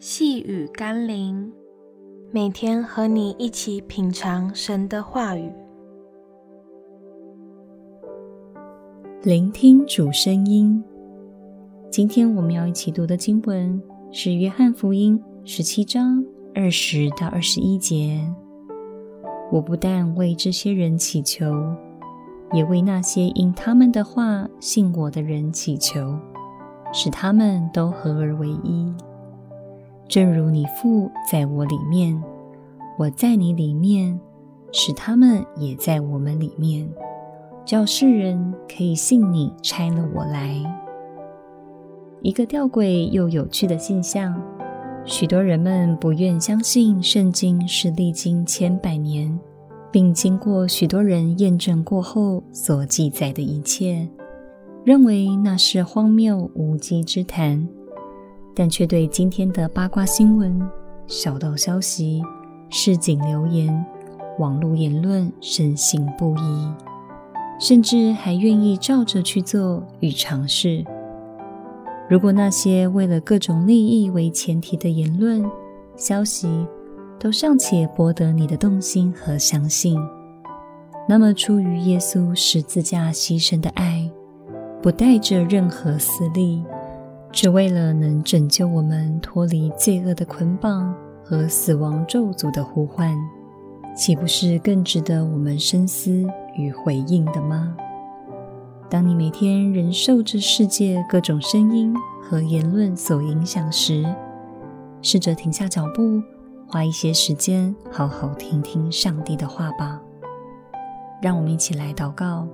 细雨甘霖，每天和你一起品尝神的话语，聆听主声音。今天我们要一起读的经文是《约翰福音》十七章二十到二十一节。我不但为这些人祈求，也为那些因他们的话信我的人祈求。使他们都合而为一，正如你父在我里面，我在你里面，使他们也在我们里面，叫世人可以信你差了我来。一个吊诡又有趣的现象，许多人们不愿相信圣经是历经千百年，并经过许多人验证过后所记载的一切。认为那是荒谬无稽之谈，但却对今天的八卦新闻、小道消息、市井流言、网络言论深信不疑，甚至还愿意照着去做与尝试。如果那些为了各种利益为前提的言论、消息都尚且博得你的动心和相信，那么出于耶稣十字架牺牲的爱，不带着任何私利，只为了能拯救我们脱离罪恶的捆绑和死亡咒诅的呼唤，岂不是更值得我们深思与回应的吗？当你每天忍受着世界各种声音和言论所影响时，试着停下脚步，花一些时间，好好听听上帝的话吧。让我们一起来祷告：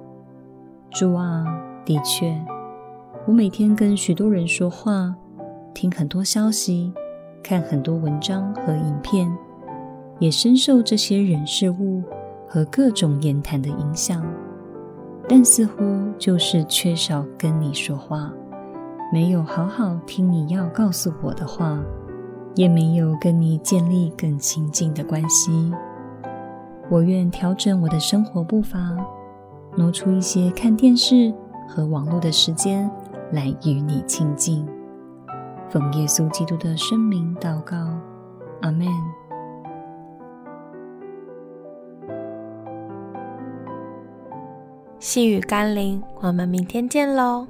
主啊！的确，我每天跟许多人说话，听很多消息，看很多文章和影片，也深受这些人事物和各种言谈的影响。但似乎就是缺少跟你说话，没有好好听你要告诉我的话，也没有跟你建立更亲近的关系。我愿调整我的生活步伐，挪出一些看电视。和网络的时间来与你亲近，奉耶稣基督的圣名祷告，阿门。细雨甘霖，我们明天见喽。